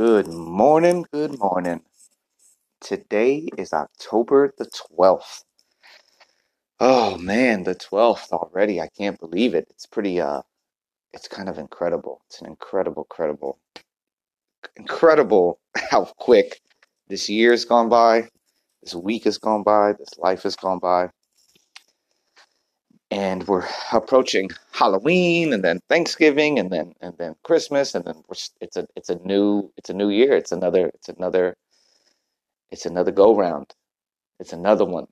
Good morning, good morning. Today is October the 12th. Oh man, the 12th already. I can't believe it. It's pretty uh it's kind of incredible. It's an incredible, credible incredible how quick this year's gone by, this week has gone by, this life has gone by. And we're approaching Halloween and then Thanksgiving and then and then Christmas and then it's a it's a new it's a new year. It's another it's another it's another go round. It's another one.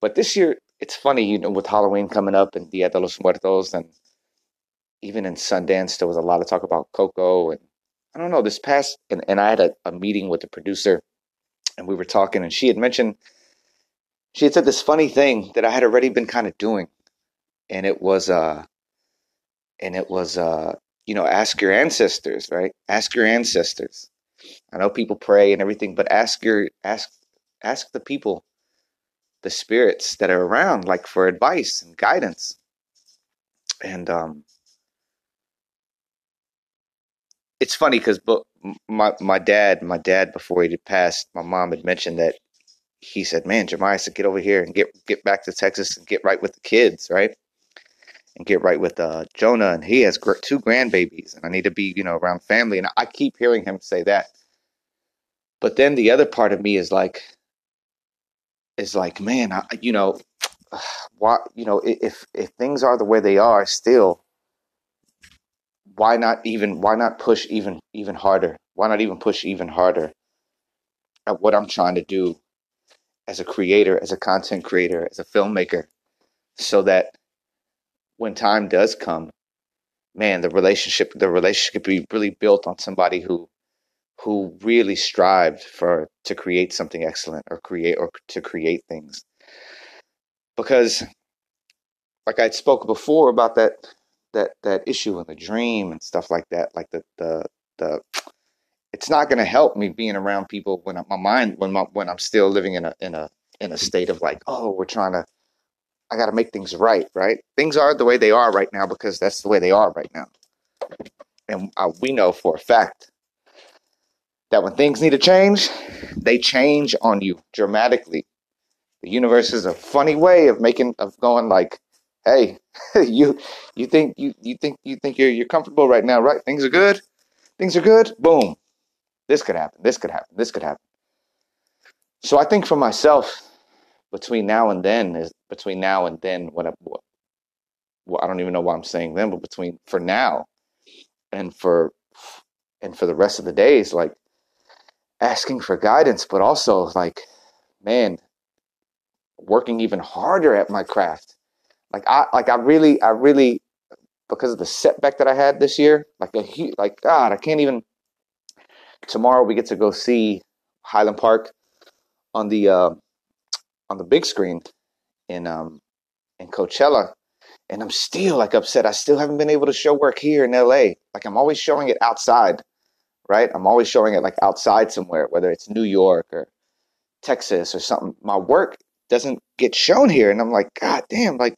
But this year, it's funny, you know, with Halloween coming up and Dia de los Muertos, and even in Sundance, there was a lot of talk about Coco. And I don't know, this past, and, and I had a, a meeting with the producer, and we were talking, and she had mentioned, she had said this funny thing that I had already been kind of doing. And it was, uh, and it was, uh, you know, ask your ancestors, right? Ask your ancestors. I know people pray and everything, but ask your ask ask the people, the spirits that are around, like for advice and guidance. And um, it's funny because my my dad, my dad before he passed, my mom had mentioned that he said, "Man, Jeremiah said get over here and get get back to Texas and get right with the kids, right?" And get right with uh, Jonah, and he has gr- two grandbabies, and I need to be, you know, around family. And I keep hearing him say that, but then the other part of me is like, is like, man, I, you know, why, you know, if if things are the way they are, still, why not even why not push even even harder? Why not even push even harder at what I'm trying to do as a creator, as a content creator, as a filmmaker, so that when time does come, man, the relationship the relationship could be really built on somebody who who really strived for to create something excellent or create or to create things. Because like i spoke before about that that that issue in the dream and stuff like that like the the the it's not going to help me being around people when my mind when my when i'm still living in a in a in a state of like oh we're trying to i got to make things right right things are the way they are right now because that's the way they are right now and uh, we know for a fact that when things need to change, they change on you dramatically. The universe is a funny way of making of going like, hey, you you think you you think you think you're you're comfortable right now, right? Things are good. Things are good. Boom. This could happen. This could happen. This could happen. So I think for myself, between now and then is between now and then what I, well, I don't even know why I'm saying then, but between for now and for and for the rest of the days, like asking for guidance, but also like, man, working even harder at my craft. Like I like I really I really because of the setback that I had this year, like a huge like God, I can't even. Tomorrow we get to go see Highland Park on the uh, on the big screen in um in Coachella, and I'm still like upset. I still haven't been able to show work here in LA. Like I'm always showing it outside right? I'm always showing it like outside somewhere, whether it's New York or Texas or something. My work doesn't get shown here. And I'm like, God damn, like,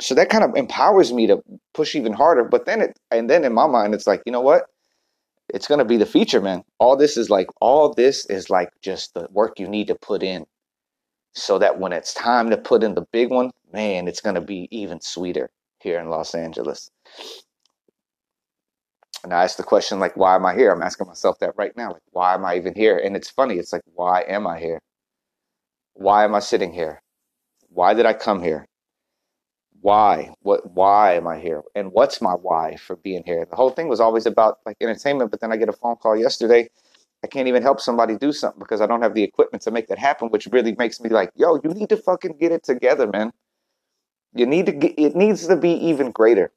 so that kind of empowers me to push even harder. But then it, and then in my mind, it's like, you know what? It's going to be the feature, man. All this is like, all this is like just the work you need to put in so that when it's time to put in the big one, man, it's going to be even sweeter here in Los Angeles. And I ask the question, like, why am I here? I'm asking myself that right now. Like, why am I even here? And it's funny. It's like, why am I here? Why am I sitting here? Why did I come here? Why? What? Why am I here? And what's my why for being here? The whole thing was always about like entertainment. But then I get a phone call yesterday. I can't even help somebody do something because I don't have the equipment to make that happen, which really makes me like, yo, you need to fucking get it together, man. You need to get. It needs to be even greater.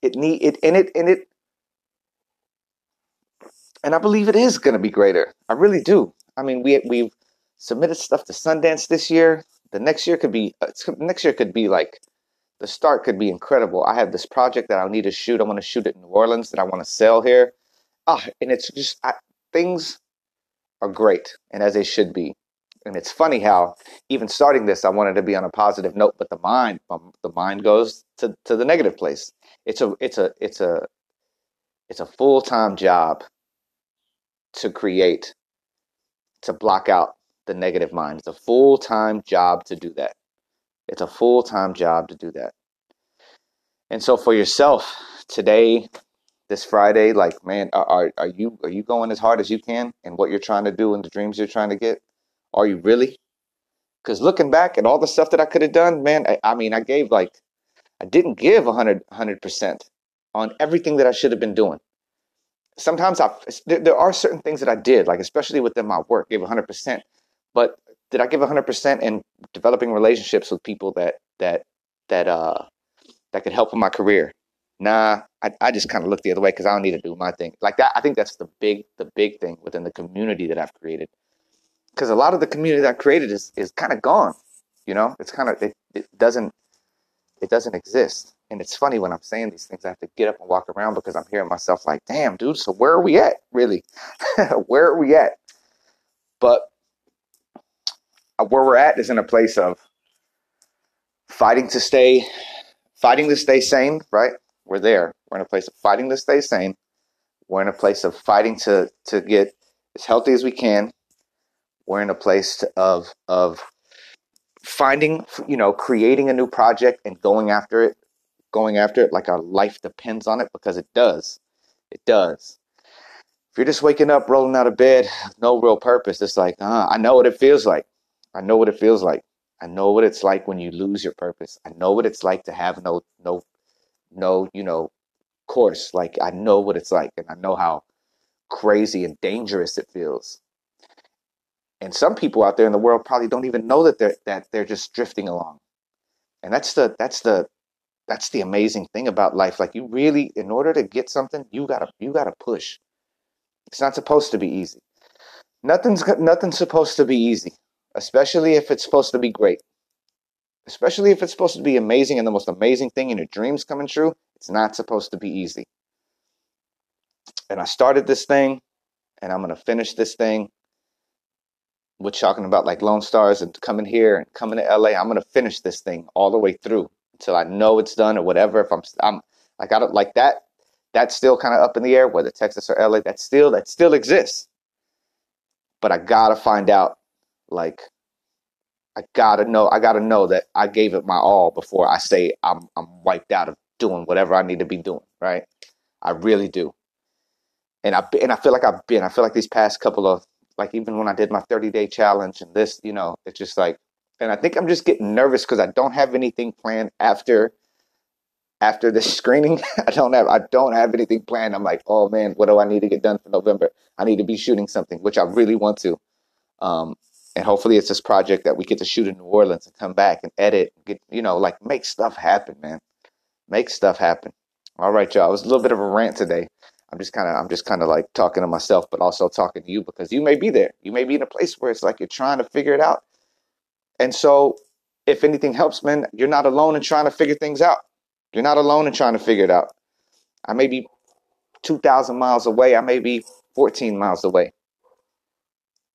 It need it, and it, and it and I believe it is going to be greater. I really do. I mean, we we've submitted stuff to Sundance this year. The next year could be uh, next year could be like the start could be incredible. I have this project that I need to shoot. I want to shoot it in New Orleans that I want to sell here. Ah, and it's just I, things are great and as they should be. And it's funny how even starting this, I wanted to be on a positive note, but the mind, um, the mind goes to, to the negative place. It's a, it's a, it's a, it's a full time job to create, to block out the negative mind. It's a full time job to do that. It's a full time job to do that. And so for yourself today, this Friday, like man, are are you are you going as hard as you can in what you're trying to do and the dreams you're trying to get? Are you really? Because looking back at all the stuff that I could have done, man, I, I mean, I gave like I didn't give 100 percent on everything that I should have been doing. Sometimes I there, there are certain things that I did, like especially within my work, gave 100 percent. But did I give 100 percent in developing relationships with people that that that uh that could help in my career? Nah, I, I just kind of look the other way because I don't need to do my thing like that. I think that's the big the big thing within the community that I've created. Because a lot of the community that I created is is kind of gone. You know, it's kind of it, it doesn't it doesn't exist. And it's funny when I'm saying these things, I have to get up and walk around because I'm hearing myself like, damn, dude, so where are we at, really? where are we at? But where we're at is in a place of fighting to stay, fighting to stay sane, right? We're there. We're in a place of fighting to stay sane. We're in a place of fighting to, to get as healthy as we can. We're in a place of, of finding, you know, creating a new project and going after it, going after it like our life depends on it because it does. It does. If you're just waking up, rolling out of bed, no real purpose, it's like, uh, I know what it feels like. I know what it feels like. I know what it's like when you lose your purpose. I know what it's like to have no no no, you know, course. Like I know what it's like and I know how crazy and dangerous it feels and some people out there in the world probably don't even know that they're that they're just drifting along and that's the that's the that's the amazing thing about life like you really in order to get something you gotta you gotta push it's not supposed to be easy nothing's nothing's supposed to be easy especially if it's supposed to be great especially if it's supposed to be amazing and the most amazing thing and your dreams coming true it's not supposed to be easy and i started this thing and i'm going to finish this thing we're talking about like Lone Stars and coming here and coming to LA. I'm gonna finish this thing all the way through until I know it's done or whatever. If I'm, I'm like I don't like that. That's still kind of up in the air, whether Texas or LA. That still that still exists. But I gotta find out, like, I gotta know. I gotta know that I gave it my all before I say I'm I'm wiped out of doing whatever I need to be doing. Right? I really do. And I and I feel like I've been. I feel like these past couple of like even when I did my 30 day challenge and this, you know, it's just like, and I think I'm just getting nervous because I don't have anything planned after after this screening. I don't have I don't have anything planned. I'm like, oh man, what do I need to get done for November? I need to be shooting something, which I really want to. Um, and hopefully it's this project that we get to shoot in New Orleans and come back and edit, get you know, like make stuff happen, man. Make stuff happen. All right, y'all. It was a little bit of a rant today. I'm just kind of I'm just kind of like talking to myself, but also talking to you because you may be there. You may be in a place where it's like you're trying to figure it out. And so, if anything helps, man, you're not alone in trying to figure things out. You're not alone in trying to figure it out. I may be 2,000 miles away. I may be 14 miles away.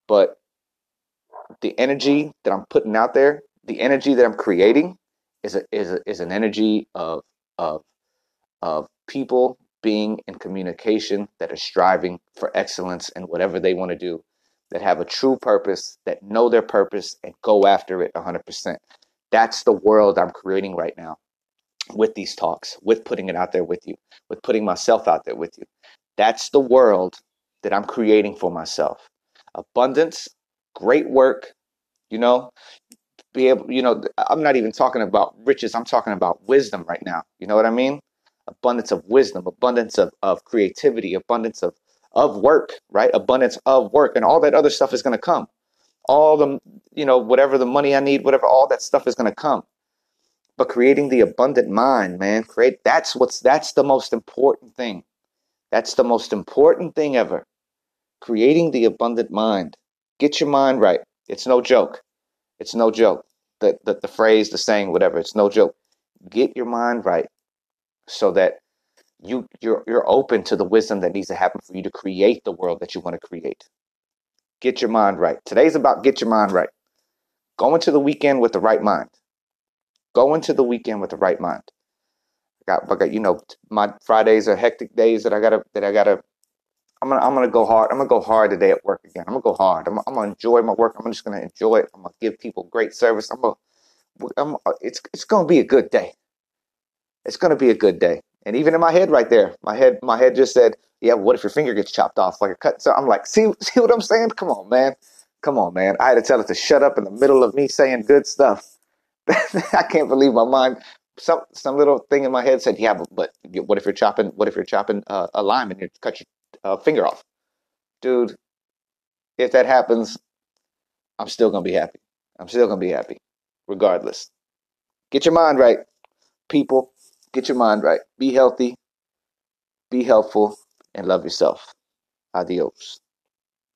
But the energy that I'm putting out there, the energy that I'm creating, is a, is a, is an energy of of of people being in communication, that are striving for excellence in whatever they want to do, that have a true purpose, that know their purpose and go after it 100%. That's the world I'm creating right now with these talks, with putting it out there with you, with putting myself out there with you. That's the world that I'm creating for myself. Abundance, great work, you know, be able, you know, I'm not even talking about riches, I'm talking about wisdom right now. You know what I mean? abundance of wisdom, abundance of, of creativity, abundance of, of work, right? Abundance of work, and all that other stuff is going to come. All the, you know, whatever the money I need, whatever, all that stuff is going to come. But creating the abundant mind, man, create that's what's that's the most important thing. That's the most important thing ever. Creating the abundant mind. Get your mind right. It's no joke. It's no joke. The, the, the phrase, the saying, whatever, it's no joke. Get your mind right so that you you're you're open to the wisdom that needs to happen for you to create the world that you want to create. Get your mind right. Today's about get your mind right. Go into the weekend with the right mind. Go into the weekend with the right mind. I got, I got you know, my Fridays are hectic days that I gotta that I gotta I'm gonna I'm gonna go hard. I'm gonna go hard today at work again. I'm gonna go hard. I'm, I'm gonna enjoy my work. I'm just gonna enjoy it. I'm gonna give people great service. I'm gonna I'm, it's it's gonna be a good day. It's gonna be a good day. And even in my head, right there, my head my head just said, "Yeah, what if your finger gets chopped off like a cut?" So I'm like, "See see what I'm saying? Come on, man. Come on, man." I had to tell it to shut up in the middle of me saying good stuff. I can't believe my mind. Some some little thing in my head said, "Yeah, but, but what if you're chopping? What if you're chopping uh, a lime and you cut your uh, finger off, dude? If that happens, I'm still gonna be happy. I'm still gonna be happy, regardless. Get your mind right, people. Get your mind right. Be healthy. Be helpful, and love yourself. Adios.